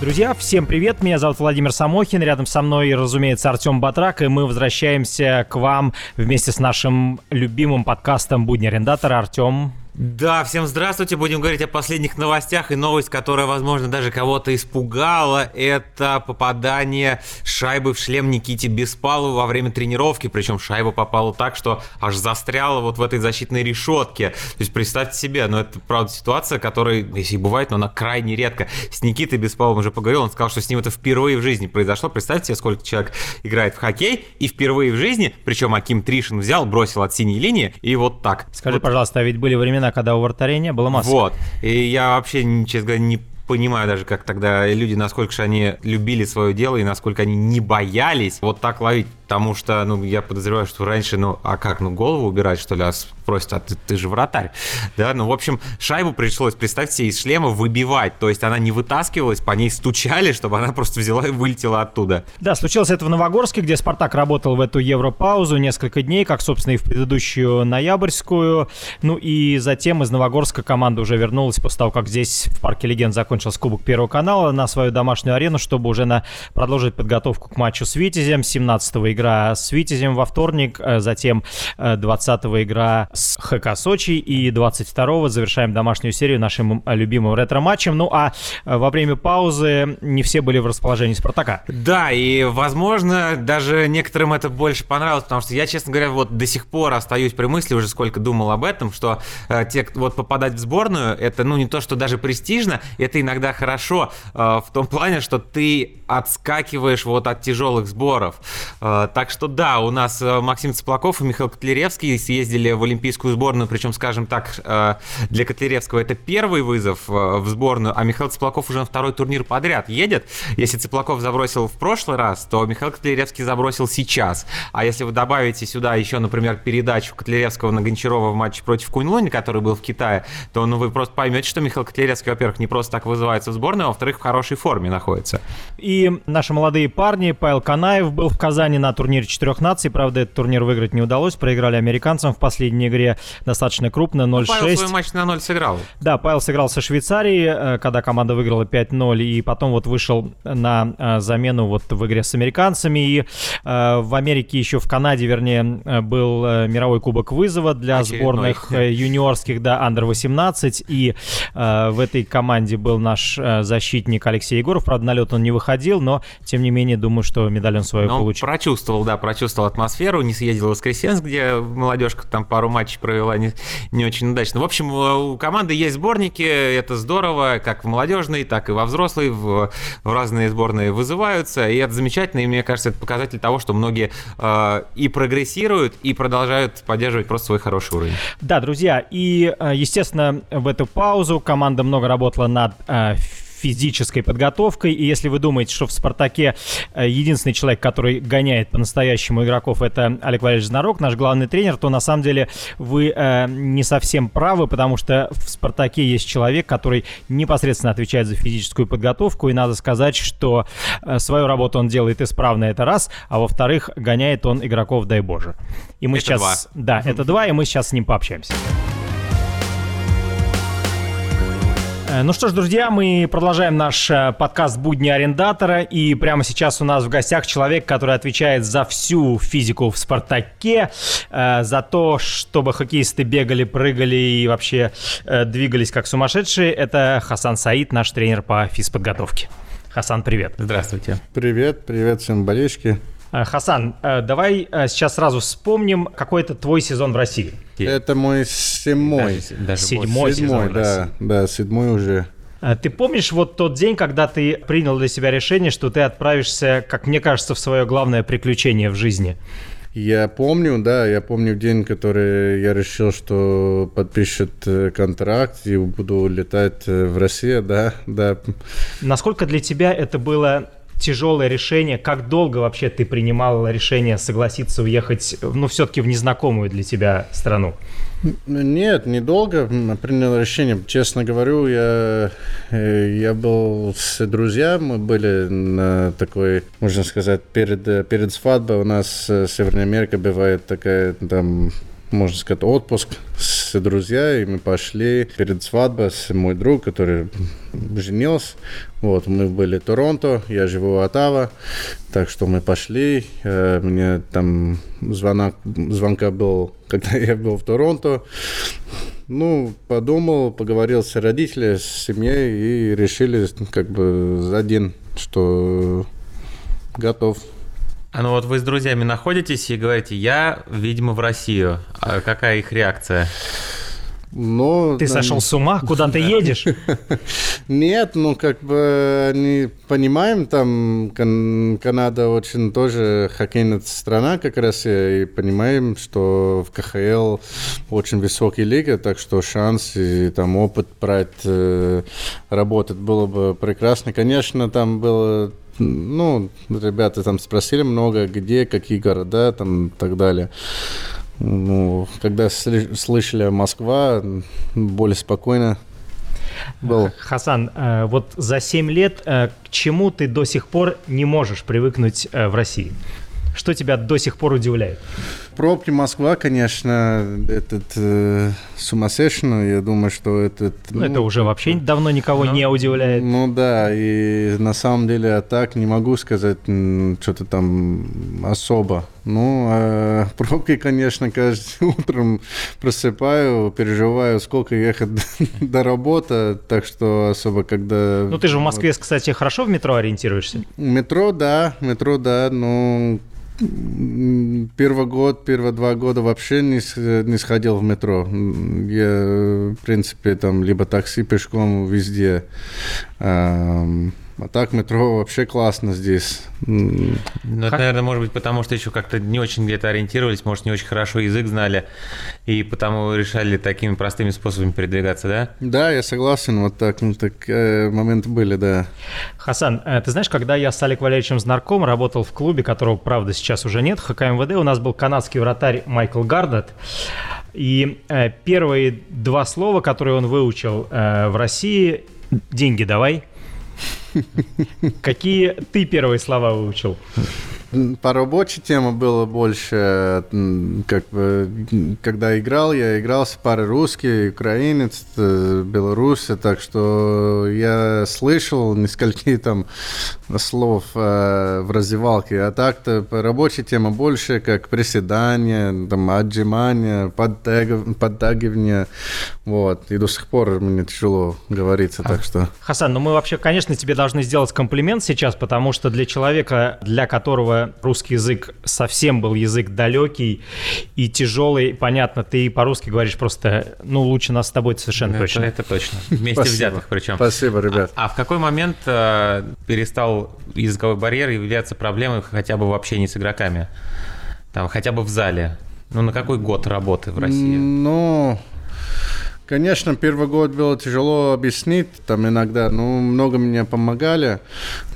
Друзья, всем привет, меня зовут Владимир Самохин, рядом со мной, разумеется, Артем Батрак, и мы возвращаемся к вам вместе с нашим любимым подкастом «Будни арендатора». Артем, да, всем здравствуйте. Будем говорить о последних новостях. И новость, которая, возможно, даже кого-то испугала, это попадание шайбы в шлем Никите Беспалову во время тренировки. Причем шайба попала так, что аж застряла вот в этой защитной решетке. То есть представьте себе, но ну, это, правда, ситуация, которая, если и бывает, но она крайне редко. С Никитой Беспаловым уже поговорил, он сказал, что с ним это впервые в жизни произошло. Представьте себе, сколько человек играет в хоккей, и впервые в жизни, причем Аким Тришин взял, бросил от синей линии, и вот так. Скажи, вот. пожалуйста, а ведь были времена, когда у вратарей не было маски. Вот. И я вообще, честно говоря, не понимаю даже, как тогда люди, насколько же они любили свое дело и насколько они не боялись вот так ловить. Потому что, ну, я подозреваю, что раньше, ну, а как, ну, голову убирать, что ли, а спросят, а ты, ты же вратарь, да? Ну, в общем, шайбу пришлось, представьте из шлема выбивать, то есть она не вытаскивалась, по ней стучали, чтобы она просто взяла и вылетела оттуда. Да, случилось это в Новогорске, где Спартак работал в эту Европаузу несколько дней, как, собственно, и в предыдущую ноябрьскую, ну, и затем из Новогорска команда уже вернулась после того, как здесь в Парке Легенд закончился Кубок Первого канала на свою домашнюю арену, чтобы уже на продолжить подготовку к матчу с Витязем, 17-го игра с Витязем во вторник, э, затем 20-го э, игра с ХК Сочи и 22-го завершаем домашнюю серию нашим любимым ретро-матчем. Ну а э, во время паузы не все были в расположении Спартака. Да, и возможно даже некоторым это больше понравилось, потому что я, честно говоря, вот до сих пор остаюсь при мысли, уже сколько думал об этом, что э, те, вот попадать в сборную, это ну не то, что даже престижно, это иногда хорошо э, в том плане, что ты отскакиваешь вот от тяжелых сборов. Э, так что да, у нас э, Максим Цыплаков и Михаил Котляревский съездили в Олимпийскую сборную, причем, скажем так, для Котляревского это первый вызов в сборную, а Михаил Цыплаков уже на второй турнир подряд едет. Если Цыплаков забросил в прошлый раз, то Михаил Котляревский забросил сейчас. А если вы добавите сюда еще, например, передачу Котляревского на Гончарова в матче против Куньлуни, который был в Китае, то ну, вы просто поймете, что Михаил Котляревский, во-первых, не просто так вызывается в сборную, а во-вторых, в хорошей форме находится. И наши молодые парни, Павел Канаев был в Казани на турнире четырех наций. Правда, этот турнир выиграть не удалось. Проиграли американцам в последней игре достаточно крупно, 0-6. Ну, Павел свой матч на 0 сыграл. Да, Павел сыграл со Швейцарией, э, когда команда выиграла 5-0, и потом вот вышел на э, замену вот в игре с американцами. И э, в Америке еще в Канаде, вернее, был мировой кубок вызова для Очередной. сборных юниорских, да, Андер-18. И в этой команде был наш защитник Алексей Егоров. Правда, на лед он не выходил, но, тем не менее, думаю, что медаль он свою но получит. прочувствовал, да, прочувствовал атмосферу, не съездил в Воскресенск, где молодежка там пару матчей провела не, не очень удачно. В общем, у команды есть сборники, это здорово, как в молодежной, так и во взрослой, в, в разные сборные вызываются, и это замечательно, и мне кажется, это показатель того, что многие э, и прогрессируют, и продолжают поддерживать просто свой хороший уровень. Да, друзья, и, э, естественно, в эту паузу команда много работала над э, физической подготовкой. И если вы думаете, что в «Спартаке» э, единственный человек, который гоняет по-настоящему игроков, это Олег Валерьевич Знарок, наш главный тренер, то на самом деле вы э, не совсем правы, потому что в «Спартаке» есть человек, который непосредственно отвечает за физическую подготовку. И надо сказать, что э, свою работу он делает исправно, это раз, а во-вторых, гоняет он игроков, дай боже. И мы это сейчас... Два. Да, это два, и мы сейчас с ним пообщаемся. Ну что ж, друзья, мы продолжаем наш э, подкаст «Будни арендатора». И прямо сейчас у нас в гостях человек, который отвечает за всю физику в «Спартаке», э, за то, чтобы хоккеисты бегали, прыгали и вообще двигались как сумасшедшие. Это Хасан Саид, наш тренер по физподготовке. Хасан, привет. Здравствуйте. Привет, привет всем болельщики. Э, Хасан, э, давай э, сейчас сразу вспомним, какой это твой сезон в России. Это мой седьмой. Даже, даже седьмой, седьмой сезон да, да, седьмой уже. Ты помнишь вот тот день, когда ты принял для себя решение, что ты отправишься, как мне кажется, в свое главное приключение в жизни? Я помню, да, я помню день, который я решил, что подпишет контракт и буду летать в Россию, да, да. Насколько для тебя это было тяжелое решение? Как долго вообще ты принимал решение согласиться уехать, ну, все-таки в незнакомую для тебя страну? Нет, недолго принял решение. Честно говорю, я, э, я был с друзьями, мы были на такой, можно сказать, перед, перед свадьбой у нас в Северной Америке бывает такая, там, можно сказать, отпуск с с друзьями, и мы пошли перед свадьбой с мой друг, который женился. Вот, мы были в Торонто, я живу в Оттава, так что мы пошли. Э, мне там звонок, звонка был, когда я был в Торонто. Ну, подумал, поговорил с родителями, с семьей и решили как бы за день, что готов. А ну вот вы с друзьями находитесь и говорите, я, видимо, в Россию. А какая их реакция? Но, ты да, сошел с ума? Куда ты едешь? Нет, ну как бы не понимаем, там Кан- Канада очень тоже хоккейная страна как раз, и понимаем, что в КХЛ очень высокая лига, так что шанс и там опыт брать, э, работать было бы прекрасно. Конечно, там было ну, ребята там спросили много, где, какие города, там и так далее. Ну, когда слышали Москва, более спокойно был. Хасан, э, вот за 7 лет э, к чему ты до сих пор не можешь привыкнуть э, в России? Что тебя до сих пор удивляет? Пробки Москва, конечно, этот э, сумасшедший. Я думаю, что этот... Ну, ну, это уже вообще давно никого ну, не удивляет. Ну да, и на самом деле а так не могу сказать что-то там особо. Ну, а пробки, конечно, каждым утром просыпаю, переживаю, сколько ехать до работы, так что особо когда... Ну, ты же в Москве, кстати, хорошо в метро ориентируешься? Метро, да, метро, да, ну, первый год, первые два года вообще не, не сходил в метро. Я, в принципе, там либо такси пешком везде. А так метро вообще классно здесь. Ну, это, наверное, может быть, потому что еще как-то не очень где-то ориентировались, может, не очень хорошо язык знали, и потому решали такими простыми способами передвигаться, да? Да, я согласен, вот так, ну, так э, моменты были, да. Хасан, э, ты знаешь, когда я с Олег Валерьевичем знаком, работал в клубе, которого, правда, сейчас уже нет, ХКМВД, у нас был канадский вратарь Майкл Гардет, и э, первые два слова, которые он выучил э, в России, деньги давай – Какие ты первые слова выучил? По рабочей теме было больше, как бы, когда играл, я играл с парой русский, украинец, э, белорус, так что я слышал несколько там слов э, в раздевалке, а так-то по рабочей теме больше, как приседание, там, отжимание, подтаг... подтягивание, вот, и до сих пор мне тяжело говорится, так что... Хасан, ну мы вообще, конечно, тебе должны сделать комплимент сейчас, потому что для человека, для которого русский язык совсем был язык далекий и тяжелый. Понятно, ты по-русски говоришь просто, ну, лучше нас с тобой совершенно это, точно. Это точно. Вместе взятых причем. Спасибо, ребят. А, а в какой момент э, перестал языковой барьер являться проблемой хотя бы в общении с игроками? Там, хотя бы в зале? Ну, на какой год работы в России? Ну, Конечно, первый год было тяжело объяснить, там иногда, ну, много мне помогали,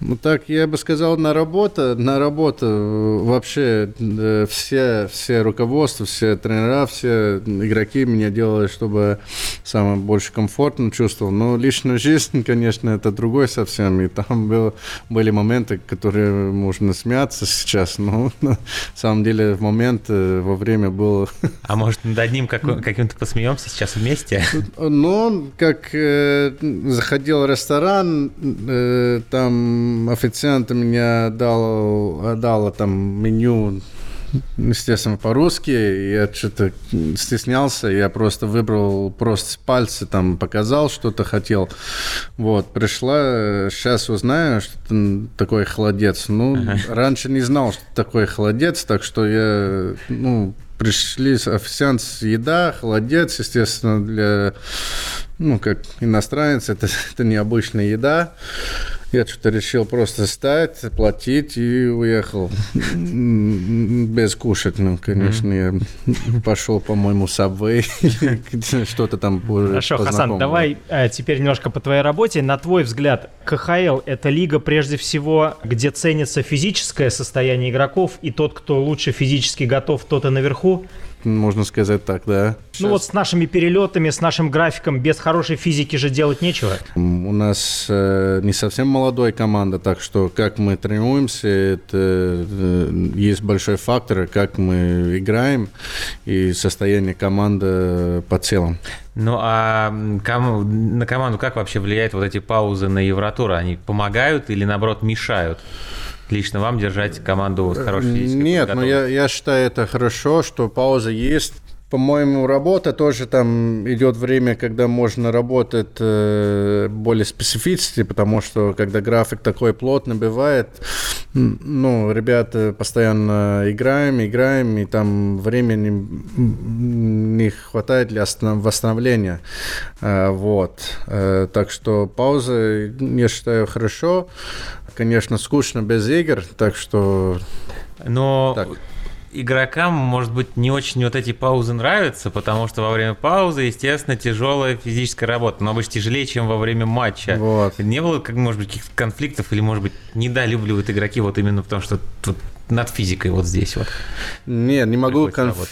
ну так, я бы сказал, на работу, на работу э, вообще э, все, все руководство, все тренера, все игроки меня делали, чтобы самое больше комфортно чувствовал. Но личная жизнь, конечно, это другой совсем. И там был, были моменты, которые можно смеяться сейчас, но на самом деле в момент, э, во время было... А может, над одним каким-то посмеемся сейчас вместе? Ну, как э, заходил в ресторан, э, там официант меня дал, дал там меню естественно, по-русски. Я что-то стеснялся, я просто выбрал просто пальцы, там, показал, что-то хотел. Вот, пришла, сейчас узнаю, что ты такой холодец. Ну, ага. раньше не знал, что такое холодец, так что я, ну, пришли официант с еда, холодец, естественно, для, ну, как иностранец, это, это необычная еда. Я что-то решил просто стать, платить и уехал. Без кушать, ну, конечно, я пошел, по-моему, Subway что-то там Хорошо, Хасан, давай э, теперь немножко по твоей работе. На твой взгляд, КХЛ – это лига, прежде всего, где ценится физическое состояние игроков, и тот, кто лучше физически готов, тот и наверху? Можно сказать так, да. Сейчас. Ну вот с нашими перелетами, с нашим графиком, без хорошей физики же делать нечего. У нас э, не совсем молодая команда, так что как мы тренируемся, это э, есть большой фактор, как мы играем и состояние команды по целом. Ну а кому, на команду как вообще влияют вот эти паузы на Евротур? Они помогают или наоборот мешают? Лично вам держать команду с хорошей физической Нет, но ну, я, я считаю это хорошо, что пауза есть. По-моему, работа тоже там идет время, когда можно работать э, более специфически, потому что когда график такой плотный бывает, ну, ребята постоянно играем, играем, и там времени не хватает для восстановления. Э, вот. Э, так что пауза, я считаю, хорошо. Конечно, скучно без игр, так что... Но так игрокам, может быть, не очень вот эти паузы нравятся, потому что во время паузы, естественно, тяжелая физическая работа, но обычно тяжелее, чем во время матча. Вот. Не было, как, может быть, каких-то конфликтов или, может быть, недолюбливают игроки вот именно в том, что тут над физикой вот здесь вот? Нет, не могу конф...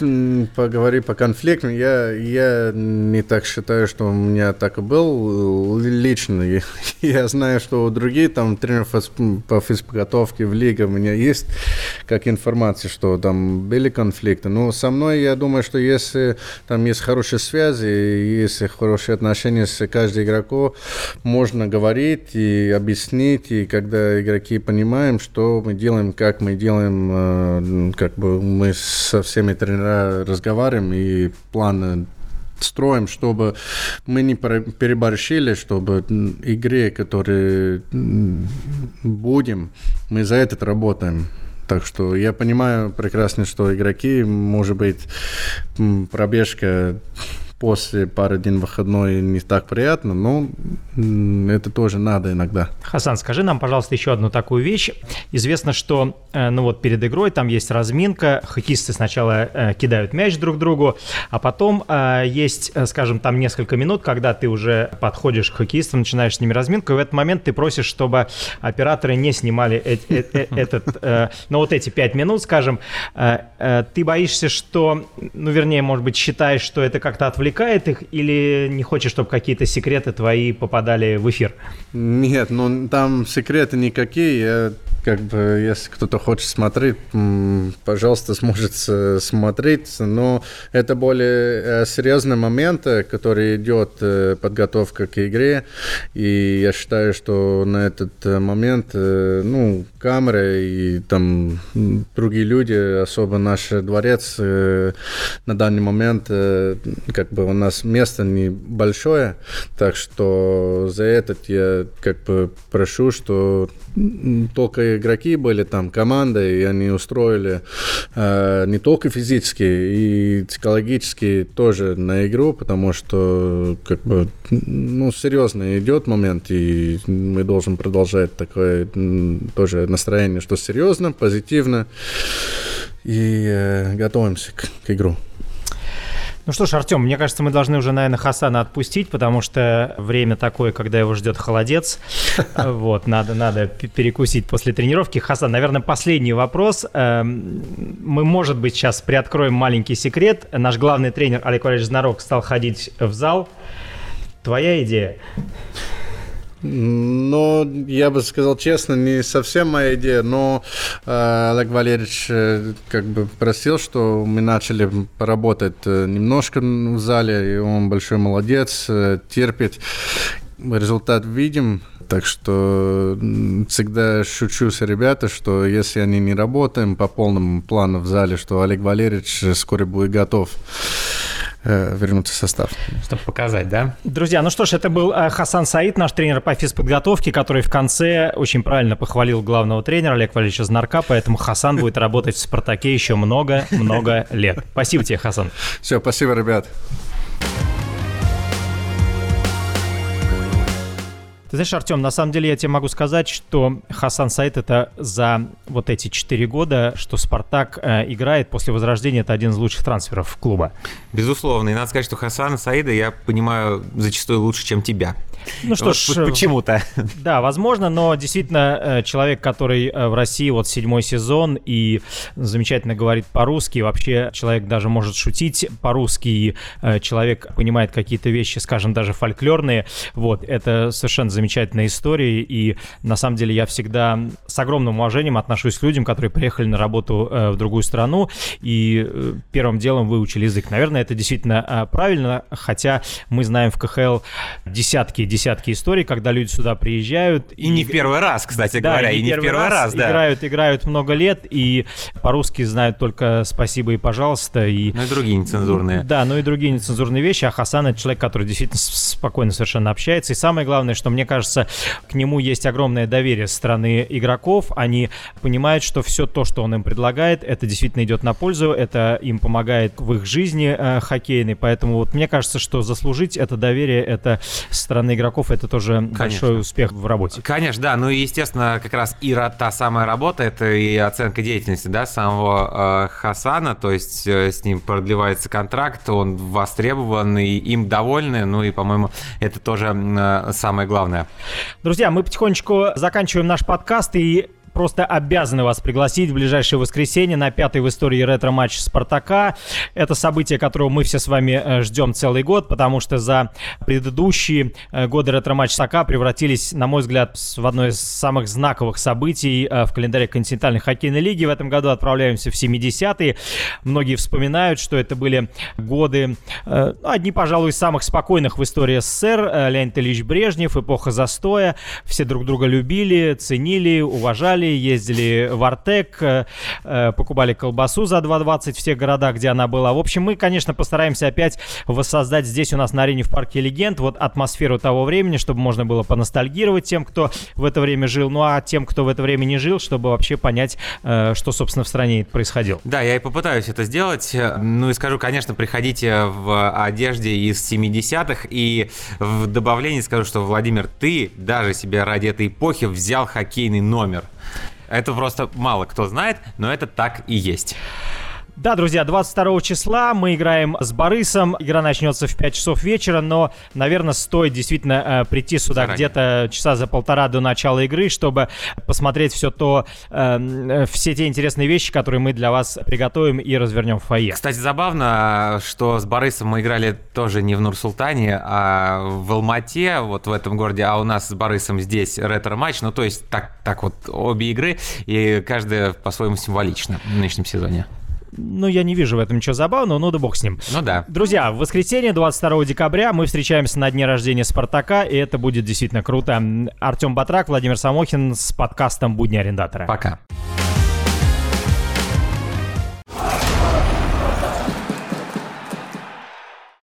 поговорить по конфликтам. Я, я не так считаю, что у меня так и был лично. Я знаю, что у других там тренеров по физподготовке в лиге у меня есть как информация, что там были конфликты. Но со мной, я думаю, что если там есть хорошие связи, есть хорошие отношения с каждым игроком, можно говорить и объяснить, и когда игроки понимаем, что мы делаем, как мы делаем, делаем, э, как бы мы со всеми тренерами разговариваем и планы строим, чтобы мы не переборщили, чтобы игре, которые будем, мы за этот работаем. Так что я понимаю прекрасно, что игроки, может быть, пробежка после пары дней выходной не так приятно, но это тоже надо иногда. Хасан, скажи нам, пожалуйста, еще одну такую вещь. Известно, что э, ну вот перед игрой там есть разминка, хоккеисты сначала э, кидают мяч друг другу, а потом э, есть, скажем, там несколько минут, когда ты уже подходишь к хоккеистам, начинаешь с ними разминку, и в этот момент ты просишь, чтобы операторы не снимали этот, ну вот эти пять минут, скажем. Ты боишься, что, ну вернее, может быть, считаешь, что это как-то отвлекает отвлекает их или не хочешь, чтобы какие-то секреты твои попадали в эфир? Нет, ну там секреты никакие. Я как бы, если кто-то хочет смотреть, пожалуйста, сможет смотреть, но это более э, серьезные моменты, которые идет э, подготовка к игре, и я считаю, что на этот э, момент, ну, камеры и там другие люди, особо наш дворец на данный момент, как бы у нас место небольшое, так что за этот я как бы прошу, что только игроки были там, команда, и они устроили э, не только физически, и психологически тоже на игру, потому что как бы, ну, серьезно идет момент, и мы должны продолжать такое тоже настроение, что серьезно, позитивно, и э, готовимся к, к игру. Ну что ж, Артем, мне кажется, мы должны уже, наверное, Хасана отпустить, потому что время такое, когда его ждет холодец. Вот, надо, надо перекусить после тренировки. Хасан, наверное, последний вопрос. Эм, мы, может быть, сейчас приоткроем маленький секрет. Наш главный тренер Олег Валерьевич Знарок стал ходить в зал. Твоя идея? Ну, я бы сказал честно, не совсем моя идея, но э, Олег Валерьевич э, как бы просил, что мы начали поработать э, немножко в зале, и он большой молодец, э, терпит. Результат видим, так что всегда шучу с ребята, что если они не работаем по полному плану в зале, что Олег Валерьевич скоро будет готов. Э, вернуться в состав. Чтобы показать, да? Друзья, ну что ж, это был э, Хасан Саид, наш тренер по физподготовке, который в конце очень правильно похвалил главного тренера Олег Валерьевича Знарка, поэтому Хасан будет работать в «Спартаке» еще много-много лет. Спасибо тебе, Хасан. Все, спасибо, ребят. Ты знаешь, Артем, на самом деле я тебе могу сказать, что Хасан Саид это за вот эти четыре года, что Спартак э, играет после возрождения, это один из лучших трансферов клуба. Безусловно. И надо сказать, что Хасана Саида я понимаю зачастую лучше, чем тебя. Ну что Вот ж, почему-то. Да, возможно, но действительно э, человек, который э, в России вот седьмой сезон и замечательно говорит по-русски, вообще человек даже может шутить по-русски, и э, человек понимает какие-то вещи, скажем, даже фольклорные, вот, это совершенно замечательная история, и на самом деле я всегда с огромным уважением отношусь к людям, которые приехали на работу э, в другую страну и э, первым делом выучили язык. Наверное, это действительно э, правильно, хотя мы знаем в КХЛ десятки и десятки историй, когда люди сюда приезжают. И не в первый раз, кстати говоря, и не в первый раз, да. Играют, играют много лет, и по-русски знают только спасибо и пожалуйста. И... Ну и другие нецензурные. Да, ну и другие нецензурные вещи. А Хасан это человек, который действительно спокойно совершенно общается. И самое главное, что мне кажется, к нему есть огромное доверие со стороны игроков. Они понимают, что все то, что он им предлагает, это действительно идет на пользу, это им помогает в их жизни э, хоккейной. Поэтому вот мне кажется, что заслужить это доверие, это со стороны игроков, это тоже большой успех в работе. Конечно, да. Ну и, естественно, как раз и та самая работа, это и оценка деятельности, да, самого э, Хасана, то есть э, с ним продлевается контракт, он востребован, и им довольны, ну и, по-моему, это тоже э, самое главное. Друзья, мы потихонечку заканчиваем наш подкаст и просто обязаны вас пригласить в ближайшее воскресенье на пятый в истории ретро-матч Спартака. Это событие, которого мы все с вами э, ждем целый год, потому что за предыдущие э, годы ретро-матч Спартака превратились, на мой взгляд, в одно из самых знаковых событий э, в календаре континентальной хоккейной лиги. В этом году отправляемся в 70-е. Многие вспоминают, что это были годы, ну, одни, пожалуй, из самых спокойных в истории СССР. Леонид Ильич Брежнев, эпоха застоя. Все друг друга любили, ценили, уважали, ездили в Артек, э, э, покупали колбасу за 2,20 в тех городах, где она была. В общем, мы, конечно, постараемся опять воссоздать здесь у нас на арене в парке легенд вот атмосферу того времени, чтобы можно было поностальгировать тем, кто в это время жил, ну а тем, кто в это время не жил, чтобы вообще понять, э, что, собственно, в стране происходило. Да, я и попытаюсь это сделать. Ну и скажу, конечно, приходите в одежде из 70-х. И в добавлении скажу, что, Владимир, ты даже себе ради этой эпохи взял хоккейный номер. Это просто мало кто знает, но это так и есть. Да, друзья, 22 числа мы играем с Борисом. Игра начнется в 5 часов вечера, но, наверное, стоит действительно э, прийти сюда где-то часа за полтора до начала игры, чтобы посмотреть все то, э, все те интересные вещи, которые мы для вас приготовим и развернем в фойе. Кстати, забавно, что с Борисом мы играли тоже не в Нур-Султане, а в Алмате, вот в этом городе, а у нас с Борисом здесь ретро-матч, ну то есть так, так вот обе игры, и каждая по-своему символична в нынешнем сезоне. Ну, я не вижу в этом ничего забавного, ну да бог с ним. Ну да. Друзья, в воскресенье, 22 декабря, мы встречаемся на дне рождения Спартака, и это будет действительно круто. Артем Батрак, Владимир Самохин с подкастом «Будни арендатора». Пока.